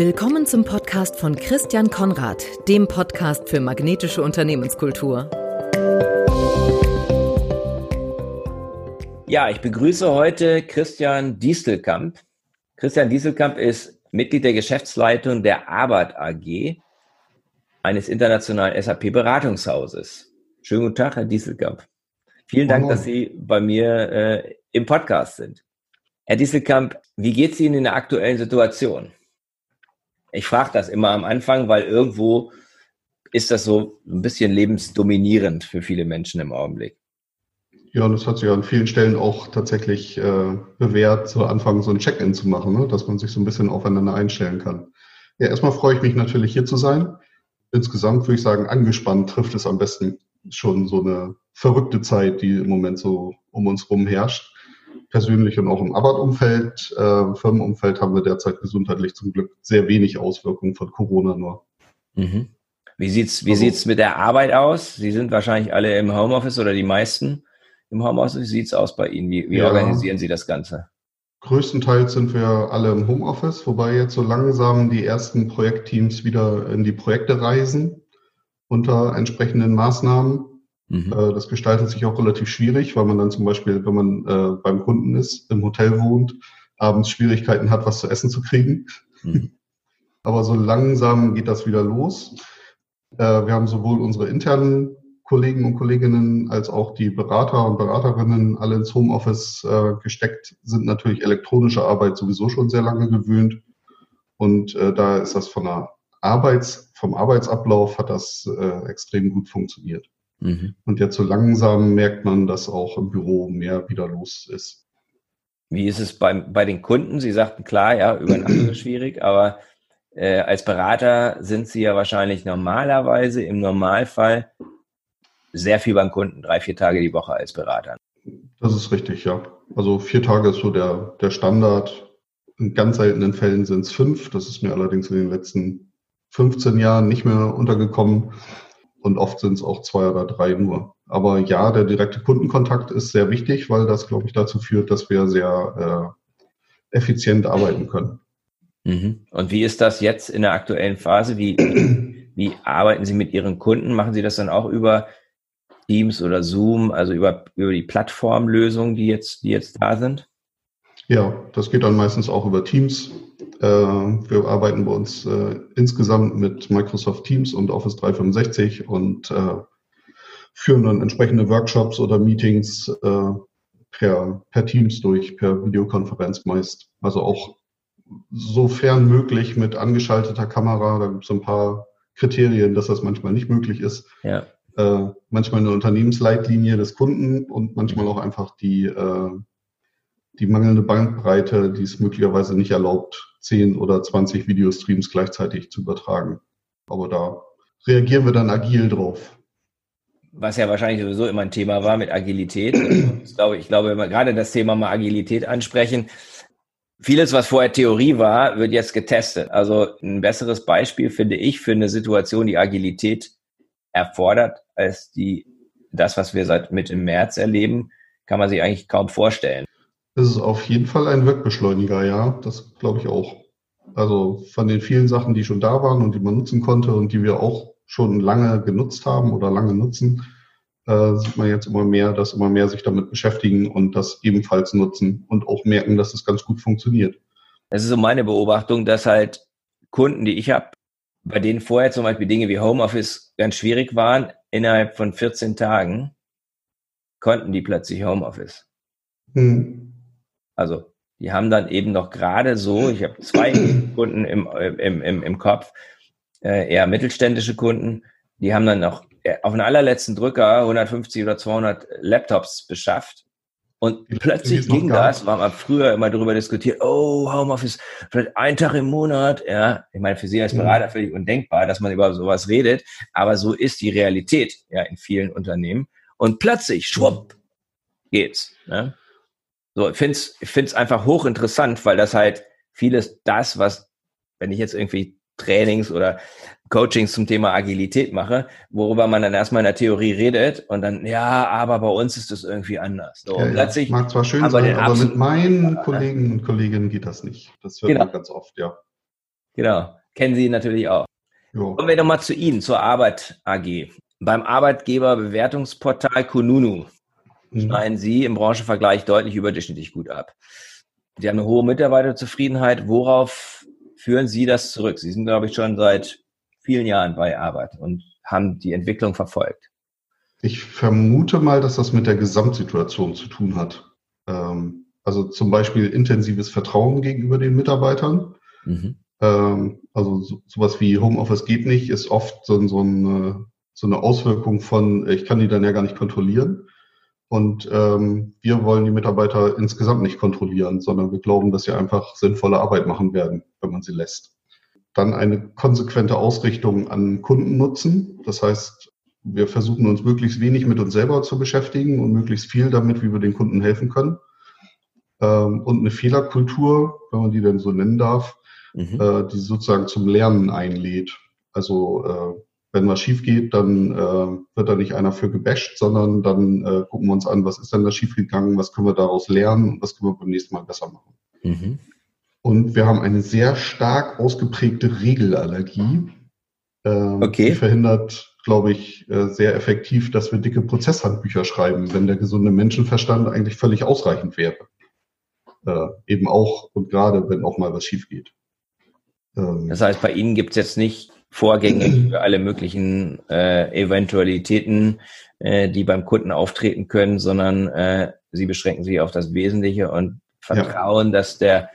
Willkommen zum Podcast von Christian Konrad, dem Podcast für magnetische Unternehmenskultur. Ja, ich begrüße heute Christian Dieselkamp. Christian Dieselkamp ist Mitglied der Geschäftsleitung der Arbeit AG, eines internationalen SAP-Beratungshauses. Schönen guten Tag, Herr Dieselkamp. Vielen Dank, dass Sie bei mir äh, im Podcast sind. Herr Dieselkamp, wie geht es Ihnen in der aktuellen Situation? Ich frage das immer am Anfang, weil irgendwo ist das so ein bisschen lebensdominierend für viele Menschen im Augenblick. Ja, das hat sich an vielen Stellen auch tatsächlich äh, bewährt, zu Anfang so ein Check-in zu machen, ne? dass man sich so ein bisschen aufeinander einstellen kann. Ja, erstmal freue ich mich natürlich hier zu sein. Insgesamt würde ich sagen, angespannt trifft es am besten schon so eine verrückte Zeit, die im Moment so um uns rum herrscht persönlich und auch im Arbeitsumfeld, äh, Firmenumfeld haben wir derzeit gesundheitlich zum Glück sehr wenig Auswirkungen von Corona nur. Mhm. Wie sieht's, wie also, sieht's mit der Arbeit aus? Sie sind wahrscheinlich alle im Homeoffice oder die meisten im Homeoffice. Wie sieht's aus bei Ihnen? Wie, wie ja, organisieren Sie das Ganze? Größtenteils sind wir alle im Homeoffice, wobei jetzt so langsam die ersten Projektteams wieder in die Projekte reisen unter entsprechenden Maßnahmen. Mhm. Äh, das gestaltet sich auch relativ schwierig, weil man dann zum Beispiel, wenn man äh, beim Kunden ist, im Hotel wohnt, abends Schwierigkeiten hat, was zu essen zu kriegen. Mhm. Aber so langsam geht das wieder los. Äh, wir haben sowohl unsere internen Kollegen und Kolleginnen als auch die Berater und Beraterinnen alle ins Homeoffice äh, gesteckt, sind natürlich elektronische Arbeit sowieso schon sehr lange gewöhnt. Und äh, da ist das von der Arbeits, vom Arbeitsablauf hat das äh, extrem gut funktioniert. Mhm. Und jetzt so langsam merkt man, dass auch im Büro mehr wieder los ist. Wie ist es bei, bei den Kunden? Sie sagten klar, ja, Übernachtung ist schwierig, aber äh, als Berater sind Sie ja wahrscheinlich normalerweise im Normalfall sehr viel beim Kunden, drei, vier Tage die Woche als Berater. Das ist richtig, ja. Also vier Tage ist so der, der Standard. In ganz seltenen Fällen sind es fünf. Das ist mir allerdings in den letzten 15 Jahren nicht mehr untergekommen und oft sind es auch zwei oder drei nur. Aber ja, der direkte Kundenkontakt ist sehr wichtig, weil das, glaube ich, dazu führt, dass wir sehr äh, effizient arbeiten können. Mhm. Und wie ist das jetzt in der aktuellen Phase? Wie, wie arbeiten Sie mit Ihren Kunden? Machen Sie das dann auch über Teams oder Zoom, also über, über die Plattformlösungen, die jetzt, die jetzt da sind? Ja, das geht dann meistens auch über Teams. Äh, wir arbeiten bei uns äh, insgesamt mit Microsoft Teams und Office 365 und äh, führen dann entsprechende Workshops oder Meetings per, per Teams durch, per Videokonferenz meist. Also auch sofern möglich mit angeschalteter Kamera. Da gibt es ein paar Kriterien, dass das manchmal nicht möglich ist. Ja. Äh, manchmal eine Unternehmensleitlinie des Kunden und manchmal auch einfach die, äh, die mangelnde Bandbreite, die es möglicherweise nicht erlaubt, 10 oder 20 Videostreams gleichzeitig zu übertragen. Aber da reagieren wir dann agil drauf. Was ja wahrscheinlich sowieso immer ein Thema war mit Agilität. Ich glaube, ich glaube, wenn wir gerade das Thema mal Agilität ansprechen, vieles, was vorher Theorie war, wird jetzt getestet. Also ein besseres Beispiel finde ich für eine Situation, die Agilität erfordert, als die, das, was wir seit Mitte März erleben, kann man sich eigentlich kaum vorstellen. Es ist auf jeden Fall ein Wirkbeschleuniger, ja. Das glaube ich auch. Also von den vielen Sachen, die schon da waren und die man nutzen konnte und die wir auch schon lange genutzt haben oder lange nutzen, äh, sieht man jetzt immer mehr, dass immer mehr sich damit beschäftigen und das ebenfalls nutzen und auch merken, dass es ganz gut funktioniert. Das ist so meine Beobachtung, dass halt Kunden, die ich habe, bei denen vorher zum Beispiel Dinge wie Homeoffice ganz schwierig waren, innerhalb von 14 Tagen konnten die plötzlich Homeoffice. Hm. Also die haben dann eben noch gerade so, ich habe zwei Kunden im, im, im, im Kopf, äh, eher mittelständische Kunden, die haben dann noch äh, auf den allerletzten Drücker 150 oder 200 Laptops beschafft. Und plötzlich ging das, war man früher immer darüber diskutiert, oh, Homeoffice, vielleicht ein Tag im Monat, ja. Ich meine, für Sie als Berater mhm. völlig undenkbar, dass man über sowas redet, aber so ist die Realität, ja, in vielen Unternehmen. Und plötzlich, schwupp, geht's, ne? So, ich finde es ich find's einfach hochinteressant, weil das halt vieles das, was, wenn ich jetzt irgendwie Trainings oder Coachings zum Thema Agilität mache, worüber man dann erstmal in der Theorie redet und dann, ja, aber bei uns ist das irgendwie anders. So, ja, plötzlich ja. Mag zwar schön sein, aber mit meinen Kollegen und Kolleginnen geht das nicht. Das hört genau. man ganz oft, ja. Genau. Kennen Sie natürlich auch. Jo. Kommen wir nochmal zu Ihnen, zur Arbeit AG. Beim Arbeitgeberbewertungsportal Kununu mhm. schneiden Sie im Branchenvergleich deutlich überdurchschnittlich gut ab. Sie haben eine hohe Mitarbeiterzufriedenheit. Worauf führen Sie das zurück? Sie sind, glaube ich, schon seit vielen Jahren bei Arbeit und haben die Entwicklung verfolgt. Ich vermute mal, dass das mit der Gesamtsituation zu tun hat. Ähm, also zum Beispiel intensives Vertrauen gegenüber den Mitarbeitern. Mhm. Ähm, also so, sowas wie Homeoffice geht nicht, ist oft so, so, eine, so eine Auswirkung von, ich kann die dann ja gar nicht kontrollieren. Und ähm, wir wollen die Mitarbeiter insgesamt nicht kontrollieren, sondern wir glauben, dass sie einfach sinnvolle Arbeit machen werden, wenn man sie lässt. Dann eine konsequente Ausrichtung an Kundennutzen. Das heißt, wir versuchen uns möglichst wenig mit uns selber zu beschäftigen und möglichst viel damit, wie wir den Kunden helfen können. Ähm, und eine Fehlerkultur, wenn man die denn so nennen darf, mhm. äh, die sozusagen zum Lernen einlädt. Also äh, wenn was schief geht, dann äh, wird da nicht einer für gebasht, sondern dann äh, gucken wir uns an, was ist denn da schief gegangen, was können wir daraus lernen und was können wir beim nächsten Mal besser machen. Mhm. Und wir haben eine sehr stark ausgeprägte Regelallergie. Äh, okay. Die verhindert, glaube ich, äh, sehr effektiv, dass wir dicke Prozesshandbücher schreiben, wenn der gesunde Menschenverstand eigentlich völlig ausreichend wäre. Äh, eben auch und gerade, wenn auch mal was schief geht. Ähm, das heißt, bei Ihnen gibt es jetzt nicht Vorgänge für alle möglichen äh, Eventualitäten, äh, die beim Kunden auftreten können, sondern äh, Sie beschränken sich auf das Wesentliche und vertrauen, ja. dass der,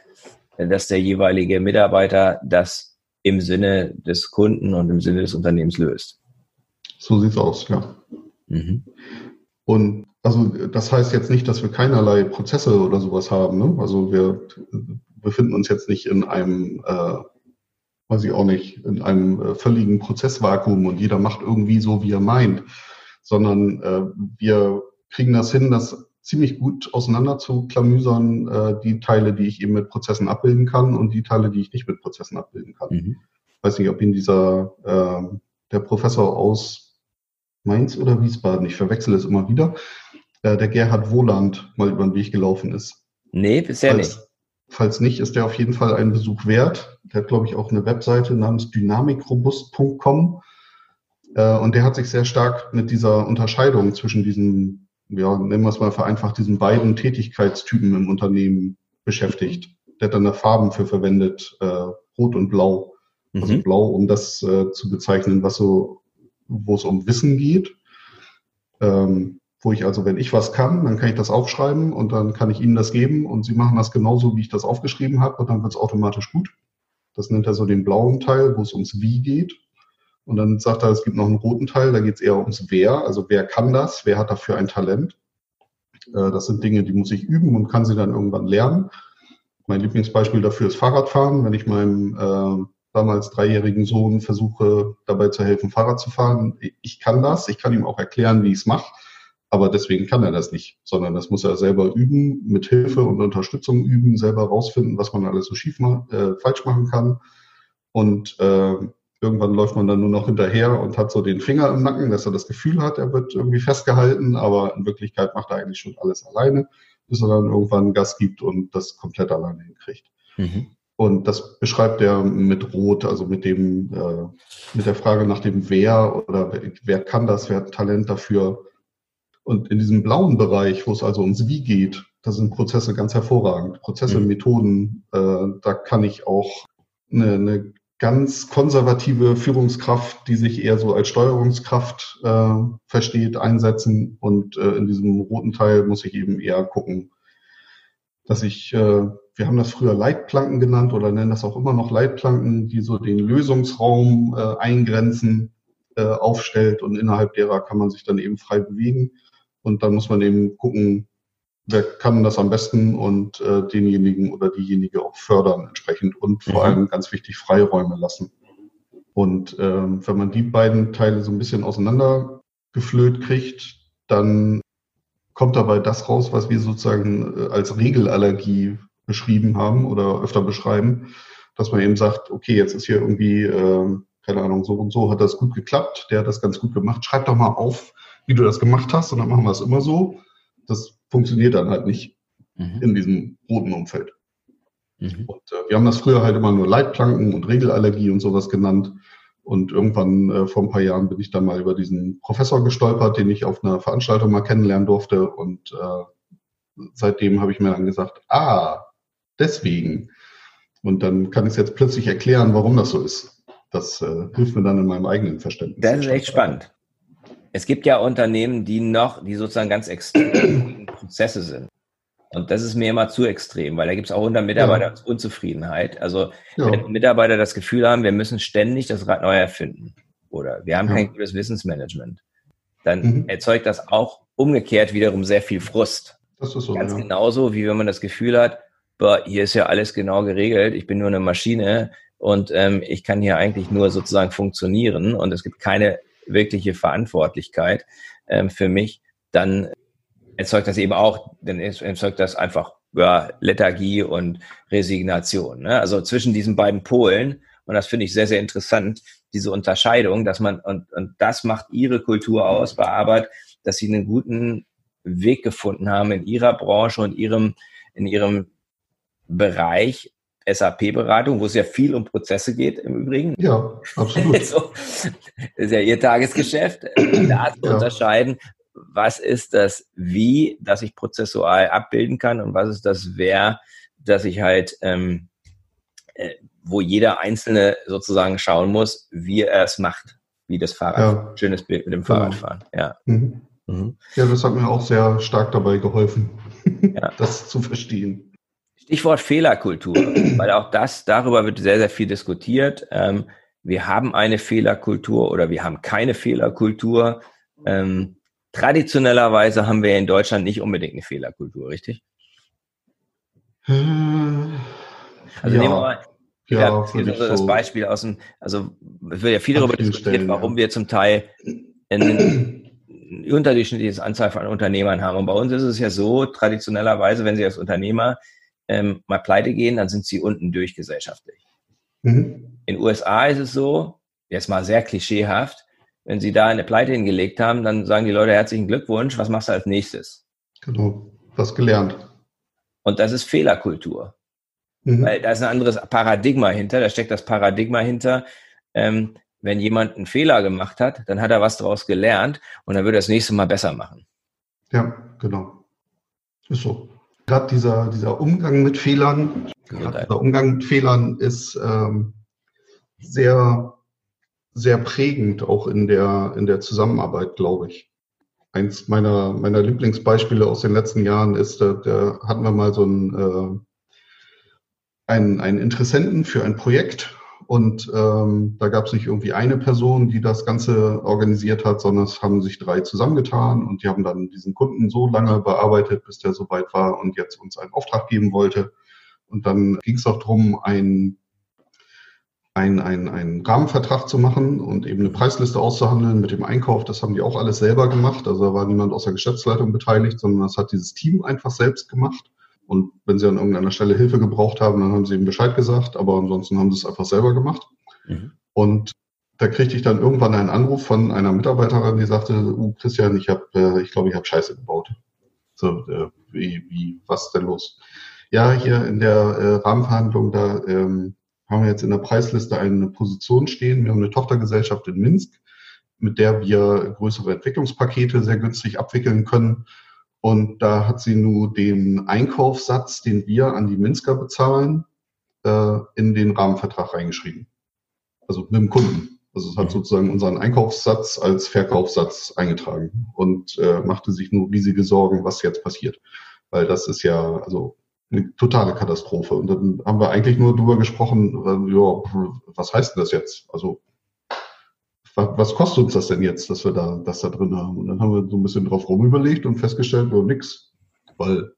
dass der jeweilige Mitarbeiter das im Sinne des Kunden und im Sinne des Unternehmens löst. So sieht's aus, ja. Mhm. Und also das heißt jetzt nicht, dass wir keinerlei Prozesse oder sowas haben. Ne? Also wir befinden uns jetzt nicht in einem äh, weiß ich auch nicht, in einem äh, völligen Prozessvakuum und jeder macht irgendwie so, wie er meint, sondern äh, wir kriegen das hin, das ziemlich gut auseinander zu klamüsern, äh, die Teile, die ich eben mit Prozessen abbilden kann und die Teile, die ich nicht mit Prozessen abbilden kann. Mhm. Weiß nicht, ob Ihnen dieser, äh, der Professor aus Mainz oder Wiesbaden, ich verwechsel es immer wieder, äh, der Gerhard Wohland mal über den Weg gelaufen ist. Nee, bisher Als, nicht. Falls nicht, ist der auf jeden Fall einen Besuch wert. Der hat, glaube ich, auch eine Webseite namens dynamikrobust.com. Äh, und der hat sich sehr stark mit dieser Unterscheidung zwischen diesen, ja, nennen wir es mal vereinfacht, diesen beiden Tätigkeitstypen im Unternehmen beschäftigt. Der hat dann da Farben für verwendet, äh, Rot und Blau. Also mhm. Blau, um das äh, zu bezeichnen, was so, wo es um Wissen geht. Ähm, wo ich also, wenn ich was kann, dann kann ich das aufschreiben und dann kann ich Ihnen das geben und Sie machen das genauso, wie ich das aufgeschrieben habe und dann wird es automatisch gut. Das nennt er so den blauen Teil, wo es ums Wie geht. Und dann sagt er, es gibt noch einen roten Teil, da geht es eher ums Wer. Also wer kann das? Wer hat dafür ein Talent? Äh, das sind Dinge, die muss ich üben und kann sie dann irgendwann lernen. Mein Lieblingsbeispiel dafür ist Fahrradfahren. Wenn ich meinem äh, damals dreijährigen Sohn versuche, dabei zu helfen, Fahrrad zu fahren, ich kann das. Ich kann ihm auch erklären, wie ich es mache. Aber deswegen kann er das nicht, sondern das muss er selber üben, mit Hilfe und Unterstützung üben, selber rausfinden, was man alles so schief ma äh, falsch machen kann. Und äh, irgendwann läuft man dann nur noch hinterher und hat so den Finger im Nacken, dass er das Gefühl hat, er wird irgendwie festgehalten, aber in Wirklichkeit macht er eigentlich schon alles alleine, bis er dann irgendwann Gas gibt und das komplett alleine hinkriegt. Mhm. Und das beschreibt er mit Rot, also mit dem, äh, mit der Frage nach dem Wer oder wer, wer kann das, wer hat Talent dafür, und in diesem blauen Bereich, wo es also ums Wie geht, da sind Prozesse ganz hervorragend. Prozesse, mhm. Methoden, äh, da kann ich auch eine, eine ganz konservative Führungskraft, die sich eher so als Steuerungskraft äh, versteht, einsetzen. Und äh, in diesem roten Teil muss ich eben eher gucken, dass ich, äh, wir haben das früher Leitplanken genannt oder nennen das auch immer noch Leitplanken, die so den Lösungsraum äh, eingrenzen, äh, aufstellt und innerhalb derer kann man sich dann eben frei bewegen. Und dann muss man eben gucken, wer kann das am besten und äh, denjenigen oder diejenige auch fördern entsprechend und vor mhm. allem ganz wichtig Freiräume lassen. Und ähm, wenn man die beiden Teile so ein bisschen auseinandergeflöht kriegt, dann kommt dabei das raus, was wir sozusagen äh, als Regelallergie beschrieben haben oder öfter beschreiben, dass man eben sagt, okay, jetzt ist hier irgendwie, äh, keine Ahnung, so und so hat das gut geklappt, der hat das ganz gut gemacht, schreib doch mal auf, wie du das gemacht hast und dann machen wir es immer so. Das funktioniert dann halt nicht mhm. in diesem roten Umfeld. Mhm. Und äh, wir haben das früher halt immer nur Leitplanken und Regelallergie und sowas genannt. Und irgendwann äh, vor ein paar Jahren bin ich dann mal über diesen Professor gestolpert, den ich auf einer Veranstaltung mal kennenlernen durfte. Und äh, seitdem habe ich mir dann gesagt, ah, deswegen. Und dann kann ich es jetzt plötzlich erklären, warum das so ist. Das äh, hilft mir dann in meinem eigenen Verständnis. Das ist echt spannend. Es gibt ja Unternehmen, die noch, die sozusagen ganz extrem Prozesse sind. Und das ist mir immer zu extrem, weil da gibt es auch unter Mitarbeitern ja. Unzufriedenheit. Also ja. wenn Mitarbeiter das Gefühl haben, wir müssen ständig das Rad neu erfinden oder wir haben ja. kein gutes Wissensmanagement, dann mhm. erzeugt das auch umgekehrt wiederum sehr viel Frust. Das ist so, Ganz ja. genauso, wie wenn man das Gefühl hat, boah, hier ist ja alles genau geregelt, ich bin nur eine Maschine und ähm, ich kann hier eigentlich nur sozusagen funktionieren und es gibt keine wirkliche Verantwortlichkeit ähm, für mich, dann erzeugt das eben auch, dann erzeugt das einfach ja, Lethargie und Resignation. Ne? Also zwischen diesen beiden Polen, und das finde ich sehr, sehr interessant, diese Unterscheidung, dass man, und, und das macht ihre Kultur aus bei Arbeit, dass sie einen guten Weg gefunden haben in ihrer Branche und ihrem, in ihrem Bereich SAP-Beratung, wo es ja viel um Prozesse geht im Übrigen. Ja, absolut. so, das ist ja ihr Tagesgeschäft, da zu ja. unterscheiden, was ist das Wie, das ich prozessual abbilden kann und was ist das Wer, dass ich halt, ähm, äh, wo jeder Einzelne sozusagen schauen muss, wie er es macht, wie das Fahrrad. Ja. Schönes Bild mit dem genau. Fahrradfahren, ja. Mhm. Mhm. Ja, das hat mir auch sehr stark dabei geholfen, ja. das zu verstehen. Stichwort Fehlerkultur, weil auch das, darüber wird sehr, sehr viel diskutiert. Ähm, wir haben eine Fehlerkultur oder wir haben keine Fehlerkultur. Ähm, traditionellerweise haben wir in Deutschland nicht unbedingt eine Fehlerkultur, richtig? Hm, also ja. nehmen wir mal ja, also das so Beispiel aus dem, also es wird ja viel darüber diskutiert, warum ja. wir zum Teil ein unterdurchschnittliches Anzahl von Unternehmern haben. Und bei uns ist es ja so, traditionellerweise, wenn Sie als Unternehmer ähm, mal pleite gehen, dann sind Sie unten durch gesellschaftlich. Mhm. In USA ist es so, jetzt mal sehr klischeehaft, wenn Sie da eine Pleite hingelegt haben, dann sagen die Leute herzlichen Glückwunsch, was machst du als nächstes? Genau, was gelernt. Und das ist Fehlerkultur. Mhm. Weil da ist ein anderes Paradigma hinter, da steckt das Paradigma hinter, ähm, wenn jemand einen Fehler gemacht hat, dann hat er was daraus gelernt und dann wird er das nächste Mal besser machen. Ja, genau. Ist so. Gerade dieser, dieser Umgang mit Fehlern, dieser Umgang mit Fehlern ist ähm, sehr sehr prägend auch in der, in der Zusammenarbeit, glaube ich. Eins meiner, meiner Lieblingsbeispiele aus den letzten Jahren ist, da, da hatten wir mal so einen, äh, einen, einen Interessenten für ein Projekt und ähm, da gab es nicht irgendwie eine Person, die das Ganze organisiert hat, sondern es haben sich drei zusammengetan und die haben dann diesen Kunden so lange bearbeitet, bis der so weit war und jetzt uns einen Auftrag geben wollte. Und dann ging es auch darum, ein einen, einen, einen Rahmenvertrag zu machen und eben eine Preisliste auszuhandeln mit dem Einkauf. Das haben die auch alles selber gemacht. Also da war niemand aus der Geschäftsleitung beteiligt, sondern das hat dieses Team einfach selbst gemacht. Und wenn sie an irgendeiner Stelle Hilfe gebraucht haben, dann haben sie eben Bescheid gesagt, aber ansonsten haben sie es einfach selber gemacht. Mhm. Und da kriegte ich dann irgendwann einen Anruf von einer Mitarbeiterin, die sagte, oh, Christian, ich habe, äh, ich glaube, ich habe Scheiße gebaut. So, äh, wie, wie, was ist denn los? Ja, hier in der äh, Rahmenverhandlung, da ähm, haben wir jetzt in der Preisliste eine Position stehen. Wir haben eine Tochtergesellschaft in Minsk, mit der wir größere Entwicklungspakete sehr günstig abwickeln können. Und da hat sie nur den Einkaufssatz, den wir an die Minsker bezahlen, äh, in den Rahmenvertrag reingeschrieben. Also mit dem Kunden. Also es hat sozusagen unseren Einkaufssatz als Verkaufssatz eingetragen und äh, machte sich nur riesige Sorgen, was jetzt passiert. Weil das ist ja, also eine totale Katastrophe. Und dann haben wir eigentlich nur drüber gesprochen, äh, ja, was heißt denn das jetzt? Also was kostet uns das denn jetzt, dass wir da das da drin haben? Und dann haben wir so ein bisschen drauf rumüberlegt und festgestellt, ja, nix, weil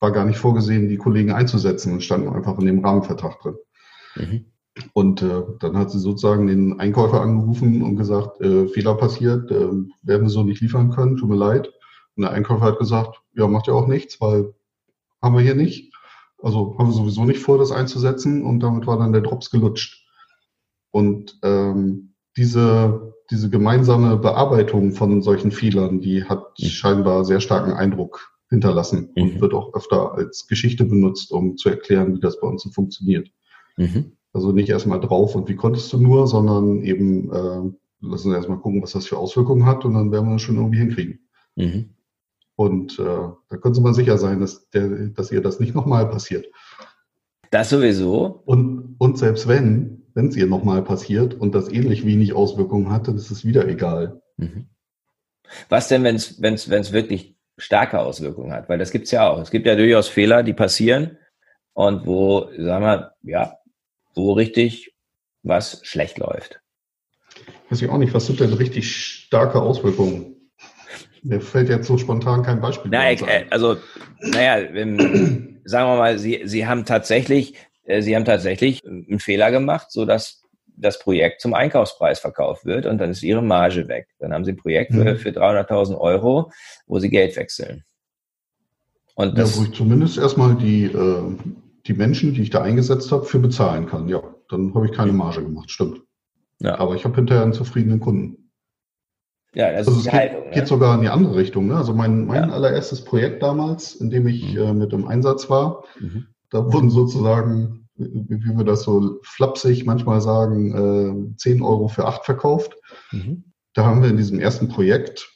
war gar nicht vorgesehen, die Kollegen einzusetzen und standen einfach in dem Rahmenvertrag drin. Mhm. Und äh, dann hat sie sozusagen den Einkäufer angerufen und gesagt, äh, Fehler passiert, äh, werden wir so nicht liefern können, tut mir leid. Und der Einkäufer hat gesagt, ja, macht ja auch nichts, weil haben wir hier nicht. Also haben wir sowieso nicht vor, das einzusetzen und damit war dann der Drops gelutscht. Und ähm, diese, diese gemeinsame Bearbeitung von solchen Fehlern, die hat mhm. scheinbar sehr starken Eindruck hinterlassen mhm. und wird auch öfter als Geschichte benutzt, um zu erklären, wie das bei uns so funktioniert. Mhm. Also nicht erstmal drauf und wie konntest du nur, sondern eben äh, lass uns erstmal gucken, was das für Auswirkungen hat und dann werden wir das schon irgendwie hinkriegen. Mhm. Und äh, da können Sie mal sicher sein, dass, der, dass ihr das nicht nochmal passiert. Das sowieso. Und, und selbst wenn, wenn es ihr nochmal passiert und das ähnlich wenig Auswirkungen hat, dann ist es wieder egal. Mhm. Was denn, wenn es wenn's, wenn's wirklich starke Auswirkungen hat? Weil das gibt es ja auch. Es gibt ja durchaus Fehler, die passieren und wo, sagen wir, ja, wo richtig was schlecht läuft. Weiß ich auch nicht, was sind denn richtig starke Auswirkungen? Mir fällt jetzt so spontan kein Beispiel. Naja, äh, also, naja, sagen wir mal, Sie, Sie haben tatsächlich, Sie haben tatsächlich einen Fehler gemacht, so dass das Projekt zum Einkaufspreis verkauft wird und dann ist Ihre Marge weg. Dann haben Sie ein Projekt für, mhm. für 300.000 Euro, wo Sie Geld wechseln. Und das, ja, wo ich zumindest erstmal die, äh, die Menschen, die ich da eingesetzt habe, für bezahlen kann. Ja, dann habe ich keine Marge gemacht, stimmt. Ja. Aber ich habe hinterher einen zufriedenen Kunden. Ja, das also ist es geht, Haltung, ne? geht, sogar in die andere Richtung. Ne? Also mein, mein ja. allererstes Projekt damals, in dem ich mhm. äh, mit im Einsatz war, mhm. Da wurden sozusagen, wie, wir das so flapsig manchmal sagen, äh, 10 Euro für 8 verkauft. Mhm. Da haben wir in diesem ersten Projekt,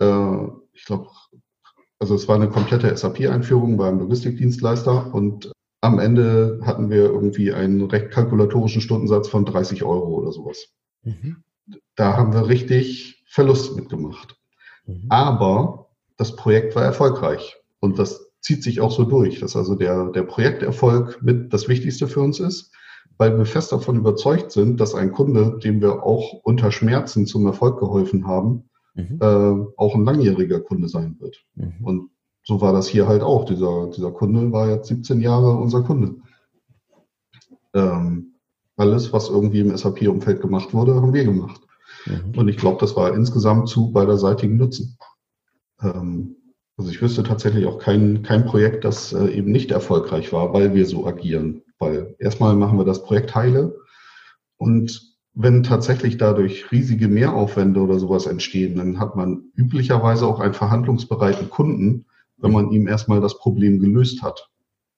äh, ich glaube, also es war eine komplette SAP-Einführung beim Logistikdienstleister und am Ende hatten wir irgendwie einen recht kalkulatorischen Stundensatz von 30 Euro oder sowas. Mhm. Da haben wir richtig Verlust mitgemacht. Mhm. Aber das Projekt war erfolgreich und das zieht sich auch so durch, dass also der, der Projekterfolg mit das Wichtigste für uns ist, weil wir fest davon überzeugt sind, dass ein Kunde, dem wir auch unter Schmerzen zum Erfolg geholfen haben, mhm. äh, auch ein langjähriger Kunde sein wird. Mhm. Und so war das hier halt auch. Dieser, dieser Kunde war jetzt 17 Jahre unser Kunde. Ähm, alles, was irgendwie im SAP-Umfeld gemacht wurde, haben wir gemacht. Mhm. Und ich glaube, das war insgesamt zu beiderseitigen Nutzen. Ähm, also ich wüsste tatsächlich auch kein, kein Projekt, das äh, eben nicht erfolgreich war, weil wir so agieren. Weil erstmal machen wir das Projekt heile und wenn tatsächlich dadurch riesige Mehraufwände oder sowas entstehen, dann hat man üblicherweise auch einen verhandlungsbereiten Kunden, wenn man ihm erstmal das Problem gelöst hat.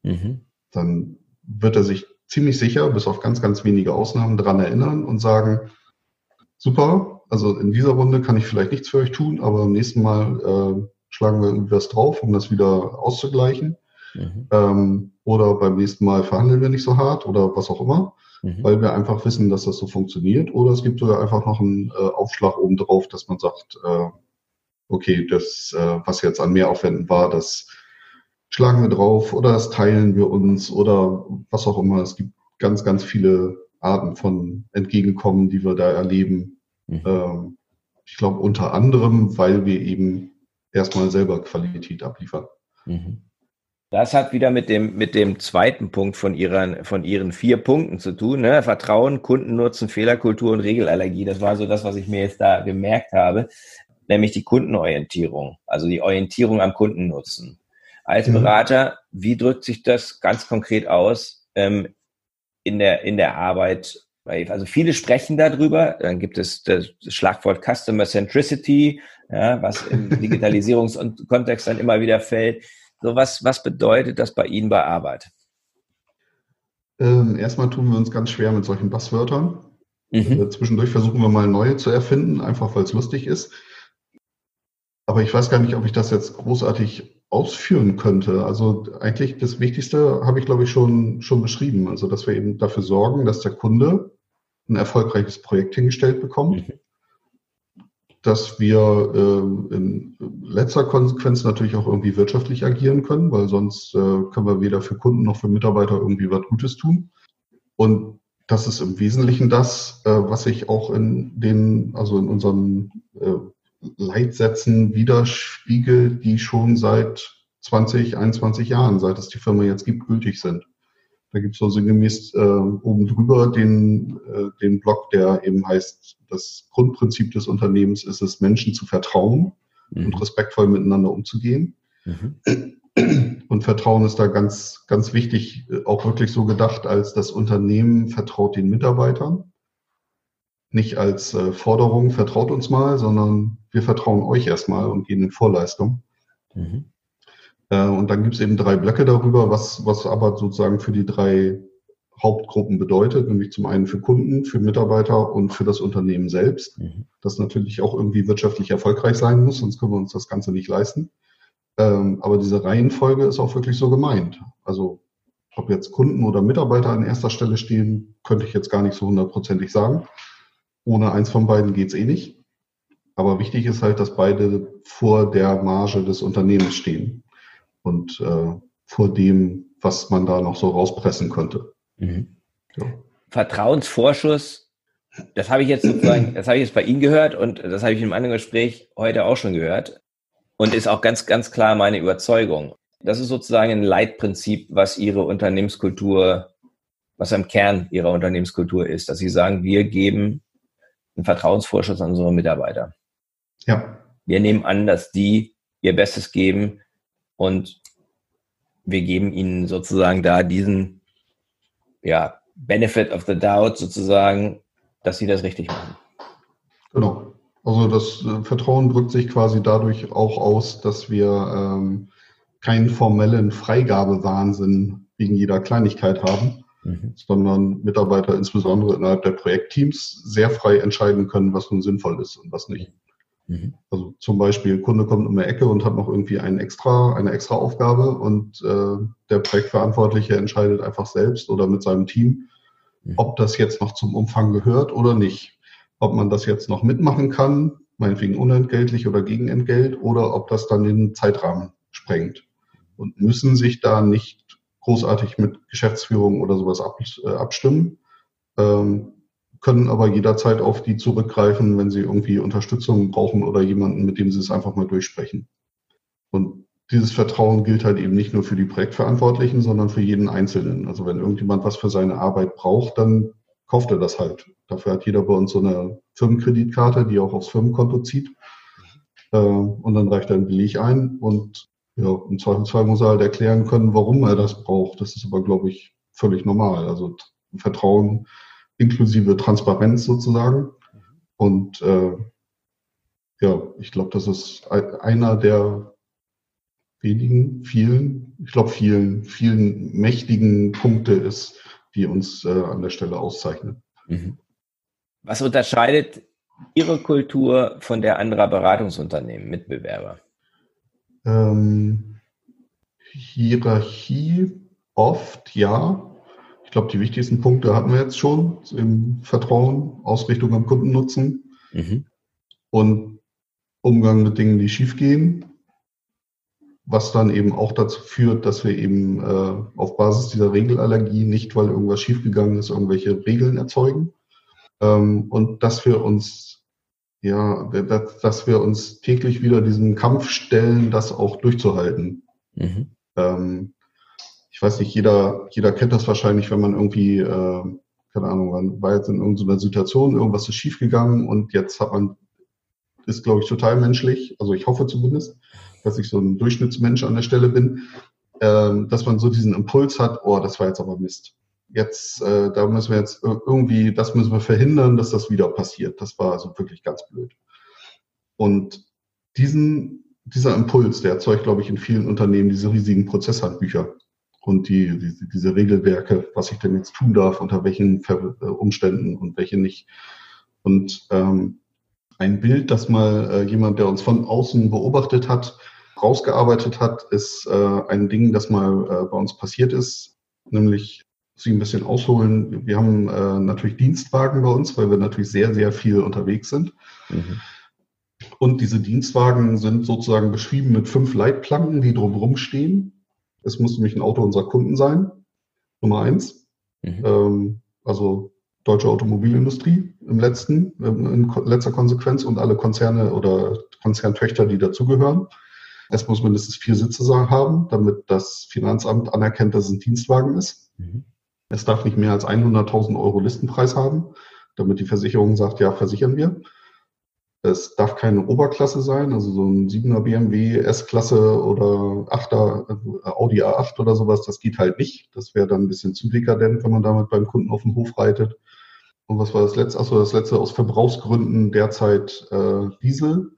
Mhm. Dann wird er sich ziemlich sicher, bis auf ganz, ganz wenige Ausnahmen, dran erinnern und sagen, super. Also in dieser Runde kann ich vielleicht nichts für euch tun, aber im nächsten Mal äh, schlagen wir irgendwie was drauf, um das wieder auszugleichen. Mhm. Ähm, oder beim nächsten Mal verhandeln wir nicht so hart oder was auch immer, mhm. weil wir einfach wissen, dass das so funktioniert. Oder es gibt sogar einfach noch einen äh, Aufschlag oben drauf, dass man sagt, äh, okay, das, äh, was jetzt an Mehraufwänden war, das schlagen wir drauf oder das teilen wir uns oder was auch immer. Es gibt ganz, ganz viele Arten von Entgegenkommen, die wir da erleben. Mhm. Ähm, ich glaube unter anderem, weil wir eben erstmal selber Qualität abliefern. Mhm. Das hat wieder mit dem, mit dem zweiten Punkt von ihren, von ihren vier Punkten zu tun. Ne? Vertrauen, Kundennutzen, Fehlerkultur und Regelallergie. Das war so das, was ich mir jetzt da gemerkt habe. Nämlich die Kundenorientierung, also die Orientierung am Kundennutzen. Als mhm. Berater, wie drückt sich das ganz konkret aus ähm, in der, in der Arbeit. Also viele sprechen darüber. Dann gibt es das Schlagwort Customer Centricity, ja, was im Digitalisierungskontext dann immer wieder fällt. So was, was bedeutet das bei Ihnen bei Arbeit? Ähm, erstmal tun wir uns ganz schwer mit solchen Basswörtern. Mhm. Äh, zwischendurch versuchen wir mal neue zu erfinden, einfach weil es lustig ist. Aber ich weiß gar nicht, ob ich das jetzt großartig ausführen könnte. Also eigentlich das Wichtigste habe ich, glaube ich, schon, schon beschrieben. Also, dass wir eben dafür sorgen, dass der Kunde ein erfolgreiches Projekt hingestellt bekommt. Mhm. Dass wir äh, in letzter Konsequenz natürlich auch irgendwie wirtschaftlich agieren können, weil sonst äh, können wir weder für Kunden noch für Mitarbeiter irgendwie was Gutes tun. Und das ist im Wesentlichen das, äh, was ich auch in den, also in unseren äh, Leitsätzen widerspiegelt, die schon seit 20, 21 Jahren, seit es die Firma jetzt gibt, gültig sind. Da gibt es so sinngemäß äh, oben drüber den, äh, den Block, der eben heißt, das Grundprinzip des Unternehmens ist es, Menschen zu vertrauen mhm. und respektvoll miteinander umzugehen. Mhm. Und Vertrauen ist da ganz, ganz wichtig, auch wirklich so gedacht, als das Unternehmen vertraut den Mitarbeitern nicht als äh, Forderung, vertraut uns mal, sondern wir vertrauen euch erstmal und gehen in Vorleistung. Mhm. Äh, und dann gibt es eben drei Blöcke darüber, was, was aber sozusagen für die drei Hauptgruppen bedeutet, nämlich zum einen für Kunden, für Mitarbeiter und für das Unternehmen selbst, mhm. das natürlich auch irgendwie wirtschaftlich erfolgreich sein muss, sonst können wir uns das Ganze nicht leisten. Ähm, aber diese Reihenfolge ist auch wirklich so gemeint. Also ob jetzt Kunden oder Mitarbeiter an erster Stelle stehen, könnte ich jetzt gar nicht so hundertprozentig sagen. Ohne eins von beiden geht's eh nicht. Aber wichtig ist halt, dass beide vor der Marge des Unternehmens stehen und äh, vor dem, was man da noch so rauspressen könnte. Mhm. Ja. Vertrauensvorschuss, das habe ich jetzt sozusagen, das habe ich jetzt bei Ihnen gehört und das habe ich in einem anderen Gespräch heute auch schon gehört und ist auch ganz, ganz klar meine Überzeugung. Das ist sozusagen ein Leitprinzip, was Ihre Unternehmenskultur, was am Kern Ihrer Unternehmenskultur ist, dass Sie sagen, wir geben einen Vertrauensvorschuss an unsere Mitarbeiter. Ja. Wir nehmen an, dass die ihr Bestes geben und wir geben ihnen sozusagen da diesen ja, Benefit of the Doubt sozusagen, dass sie das richtig machen. Genau. Also das äh, Vertrauen drückt sich quasi dadurch auch aus, dass wir ähm, keinen formellen Freigabewahnsinn wegen jeder Kleinigkeit haben, mhm. sondern Mitarbeiter insbesondere innerhalb der Projektteams sehr frei entscheiden können, was nun sinnvoll ist und was nicht. Mhm. Also zum Beispiel, Kunde kommt um eine Ecke und hat noch irgendwie einen extra, eine extra Aufgabe und äh, der Projektverantwortliche entscheidet einfach selbst oder mit seinem Team, mhm. ob das jetzt noch zum Umfang gehört oder nicht. Ob man das jetzt noch mitmachen kann, meinetwegen unentgeltlich oder gegen Entgelt, oder ob das dann den Zeitrahmen sprengt. Und müssen sich da nicht großartig mit Geschäftsführung oder sowas ab, äh, abstimmen. Ähm, können aber jederzeit auf die zurückgreifen, wenn sie irgendwie Unterstützung brauchen oder jemanden, mit dem sie es einfach mal durchsprechen. Und dieses Vertrauen gilt halt eben nicht nur für die Projektverantwortlichen, sondern für jeden Einzelnen. Also wenn irgendjemand was für seine Arbeit braucht, dann kauft er das halt. Dafür hat jeder bei uns so eine Firmenkreditkarte, die auch aufs Firmenkonto zieht. Äh, und dann reicht er einen Beleg ein und ja, im Zweifelsfall muss er halt erklären können, warum er das braucht. Das ist aber, glaube ich, völlig normal. Also Vertrauen inklusive Transparenz sozusagen. Und äh, ja, ich glaube, das ist einer der wenigen, vielen, ich glaube, vielen, vielen mächtigen Punkte ist, die uns äh, an der Stelle auszeichnen. Mhm. Was unterscheidet Ihre Kultur von der anderer Beratungsunternehmen, Mitbewerber? Ähm, Hierarchie oft, ja. Ich glaube, die wichtigsten Punkte hatten wir jetzt schon im Vertrauen, Ausrichtung am Kundennutzen mhm. und Umgang mit Dingen, die schiefgehen, was dann eben auch dazu führt, dass wir eben äh, auf Basis dieser Regelallergie nicht, weil irgendwas schiefgegangen ist, irgendwelche Regeln erzeugen ähm, und dass wir uns ja, dass, dass wir uns täglich wieder diesen Kampf stellen, das auch durchzuhalten. Mhm. Ähm, ich weiß nicht, jeder, jeder kennt das wahrscheinlich, wenn man irgendwie, äh, keine Ahnung, man war jetzt in irgendeiner Situation, irgendwas ist schiefgegangen und jetzt hat man, ist glaube ich total menschlich, also ich hoffe zumindest, dass ich so ein Durchschnittsmensch an der Stelle bin, äh, dass man so diesen Impuls hat, oh, das war jetzt aber Mist. Jetzt, äh, da müssen wir jetzt irgendwie, das müssen wir verhindern, dass das wieder passiert. Das war also wirklich ganz blöd. Und diesen, dieser Impuls, der erzeugt, glaube ich, in vielen Unternehmen diese riesigen Prozesshandbücher und die, die, diese Regelwerke, was ich denn jetzt tun darf, unter welchen äh, Umständen und welche nicht. Und ähm, ein Bild, das mal äh, jemand, der uns von außen beobachtet hat, rausgearbeitet hat, ist äh, ein Ding, das mal äh, bei uns passiert ist, nämlich Sie ein bisschen ausholen. Wir haben äh, natürlich Dienstwagen bei uns, weil wir natürlich sehr, sehr viel unterwegs sind. Mhm. Und diese Dienstwagen sind sozusagen beschrieben mit fünf Leitplanken, die drumherum stehen. Es muss nämlich ein Auto unserer Kunden sein, Nummer eins. Mhm. Ähm, also deutsche Automobilindustrie im letzten, in letzter Konsequenz und alle Konzerne oder Konzerntöchter, die dazugehören. Es muss mindestens vier Sitze haben, damit das Finanzamt anerkennt, dass es ein Dienstwagen ist. Mhm. Es darf nicht mehr als 100.000 Euro Listenpreis haben, damit die Versicherung sagt, ja, versichern wir. Es darf keine Oberklasse sein, also so ein 7er BMW S-Klasse oder 8er äh, Audi A8 oder sowas, das geht halt nicht. Das wäre dann ein bisschen zu dekadent, wenn man damit beim Kunden auf dem Hof reitet. Und was war das letzte? Achso, das letzte aus Verbrauchsgründen derzeit äh, Diesel.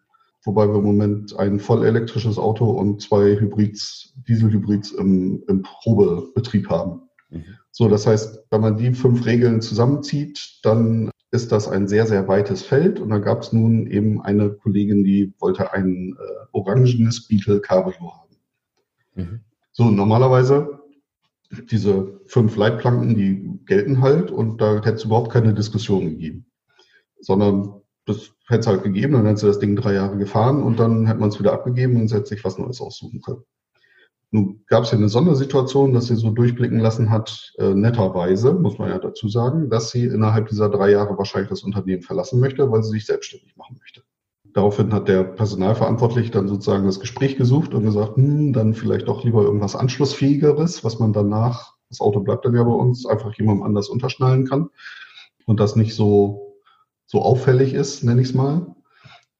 wobei wir im Moment ein voll elektrisches Auto und zwei Hybrids, Dieselhybrids im, im Probebetrieb haben. Mhm. So, das heißt, wenn man die fünf Regeln zusammenzieht, dann ist das ein sehr, sehr weites Feld. Und da gab es nun eben eine Kollegin, die wollte ein äh, orangenes Beetle Cabrio haben. Mhm. So, normalerweise diese fünf Leitplanken, die gelten halt und da hätte es überhaupt keine Diskussion gegeben. Sondern das hätte es halt gegeben, dann hätte sie das Ding drei Jahre gefahren und dann hätte man es wieder abgegeben und hätte sich was Neues aussuchen können. Nun gab es ja eine Sondersituation, dass sie so durchblicken lassen hat, äh, netterweise, muss man ja dazu sagen, dass sie innerhalb dieser drei Jahre wahrscheinlich das Unternehmen verlassen möchte, weil sie sich selbstständig machen möchte. Daraufhin hat der Personalverantwortliche dann sozusagen das Gespräch gesucht und gesagt, hm, dann vielleicht doch lieber irgendwas Anschlussfähigeres, was man danach, das Auto bleibt dann ja bei uns, einfach jemandem anders unterschnallen kann und das nicht so so auffällig ist, nenne ich es mal.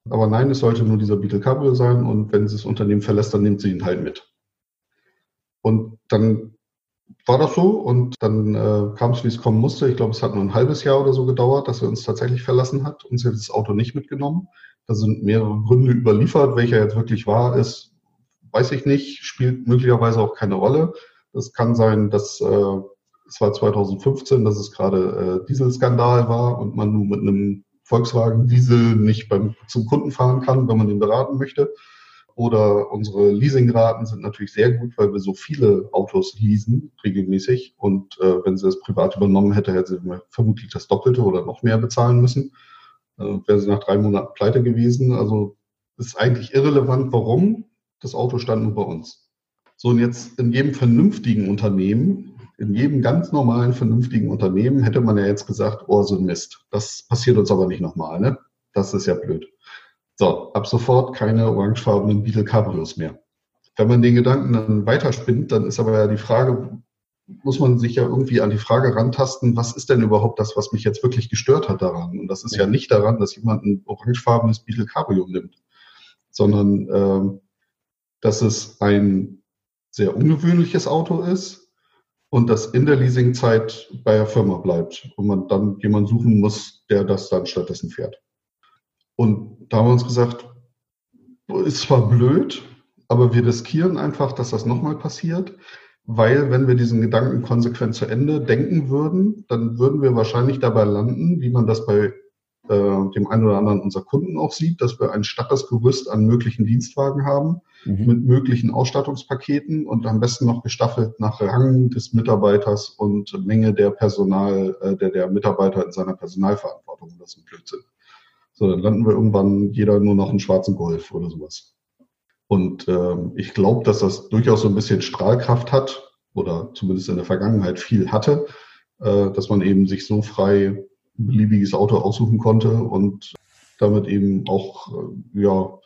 Aber nein, es sollte nur dieser Beetle Cabrio sein und wenn sie das Unternehmen verlässt, dann nimmt sie ihn halt mit. Und dann war das so und dann äh, kam es, wie es kommen musste. Ich glaube, es hat nur ein halbes Jahr oder so gedauert, dass er uns tatsächlich verlassen hat und sie hat das Auto nicht mitgenommen. Da sind mehrere Gründe überliefert. Welcher jetzt wirklich wahr ist, weiß ich nicht, spielt möglicherweise auch keine Rolle. Das kann sein, dass äh, es war 2015, dass es gerade äh, Dieselskandal war und man nur mit einem Volkswagen Diesel nicht beim, zum Kunden fahren kann, wenn man den beraten möchte. Oder unsere Leasingraten sind natürlich sehr gut, weil wir so viele Autos leasen regelmäßig. Und äh, wenn sie das privat übernommen hätte, hätte sie vermutlich das Doppelte oder noch mehr bezahlen müssen. Äh, wäre sie nach drei Monaten pleite gewesen. Also ist eigentlich irrelevant, warum. Das Auto stand nur bei uns. So, und jetzt in jedem vernünftigen Unternehmen in jedem ganz normalen, vernünftigen Unternehmen hätte man ja jetzt gesagt, oh, so ein Mist. Das passiert uns aber nicht nochmal, ne? Das ist ja blöd. So, ab sofort keine orangefarbenen Beetle Cabrios mehr. Wenn man den Gedanken dann weiterspinnt, dann ist aber ja die Frage, muss man sich ja irgendwie an die Frage rantasten, was ist denn überhaupt das, was mich jetzt wirklich gestört hat daran? Und das ist ja nicht daran, dass jemand ein orangefarbenes Beetle Cabrio nimmt, sondern äh, dass es ein sehr ungewöhnliches Auto ist, und das in der Leasingzeit bei der Firma bleibt und man dann jemanden suchen muss, der das dann stattdessen fährt. Und da haben wir uns gesagt, ist zwar blöd, aber wir riskieren einfach, dass das nochmal passiert, weil wenn wir diesen Gedanken konsequent zu Ende denken würden, dann würden wir wahrscheinlich dabei landen, wie man das bei äh, dem einen oder anderen unserer Kunden auch sieht, dass wir ein starres Gerüst an möglichen Dienstwagen haben mhm. mit möglichen Ausstattungspaketen und am besten noch gestaffelt nach Rang des Mitarbeiters und Menge der Personal, äh, der, der Mitarbeiter in seiner Personalverantwortung. Das ist ein Blödsinn. So, dann landen wir irgendwann jeder nur noch einen schwarzen Golf oder sowas. Und äh, ich glaube, dass das durchaus so ein bisschen Strahlkraft hat oder zumindest in der Vergangenheit viel hatte, äh, dass man eben sich so frei ein beliebiges Auto aussuchen konnte und damit eben auch äh, ja,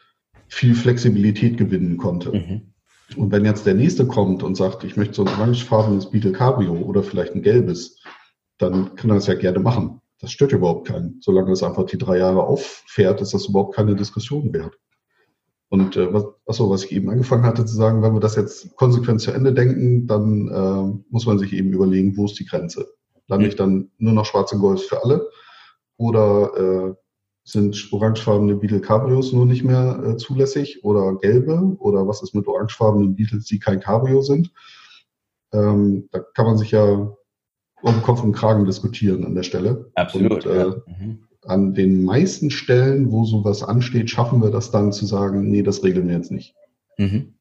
viel Flexibilität gewinnen konnte. Mhm. Und wenn jetzt der nächste kommt und sagt, ich möchte so ein orangefarbenes Beetle Cabrio oder vielleicht ein gelbes, dann kann er das ja gerne machen. Das stört überhaupt keinen. Solange es einfach die drei Jahre auffährt, ist das überhaupt keine Diskussion wert. Und äh, was, achso, was ich eben angefangen hatte zu sagen, wenn wir das jetzt konsequent zu Ende denken, dann äh, muss man sich eben überlegen, wo ist die Grenze? Lande ich dann nur noch schwarze Golfs für alle? Oder äh, sind orangefarbene Beetle Cabrios nur nicht mehr äh, zulässig oder gelbe? Oder was ist mit orangefarbenen Beetles, die kein Cabrio sind? Ähm, da kann man sich ja um Kopf und Kragen diskutieren an der Stelle. Absolut. Und, äh, ja. mhm. An den meisten Stellen, wo sowas ansteht, schaffen wir das dann zu sagen, nee, das regeln wir jetzt nicht. Mhm.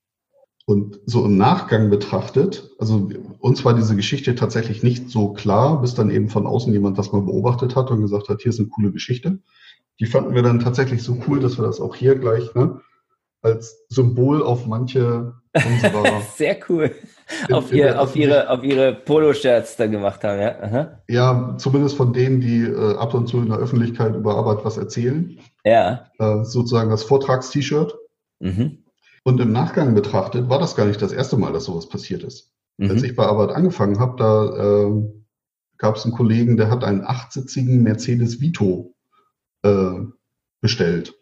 Und so im Nachgang betrachtet, also uns war diese Geschichte tatsächlich nicht so klar, bis dann eben von außen jemand das mal beobachtet hat und gesagt hat, hier ist eine coole Geschichte. Die fanden wir dann tatsächlich so cool, dass wir das auch hier gleich ne, als Symbol auf manche unserer sehr cool auf, ihr, auf ihre auf ihre Poloshirts da gemacht haben, ja. Aha. Ja, zumindest von denen, die äh, ab und zu in der Öffentlichkeit über Arbeit was erzählen. Ja. Äh, sozusagen das Vortrags-T-Shirt. Mhm. Und im Nachgang betrachtet war das gar nicht das erste Mal, dass sowas passiert ist. Mhm. Als ich bei Arbeit angefangen habe, da äh, gab es einen Kollegen, der hat einen achtsitzigen Mercedes Vito äh, bestellt.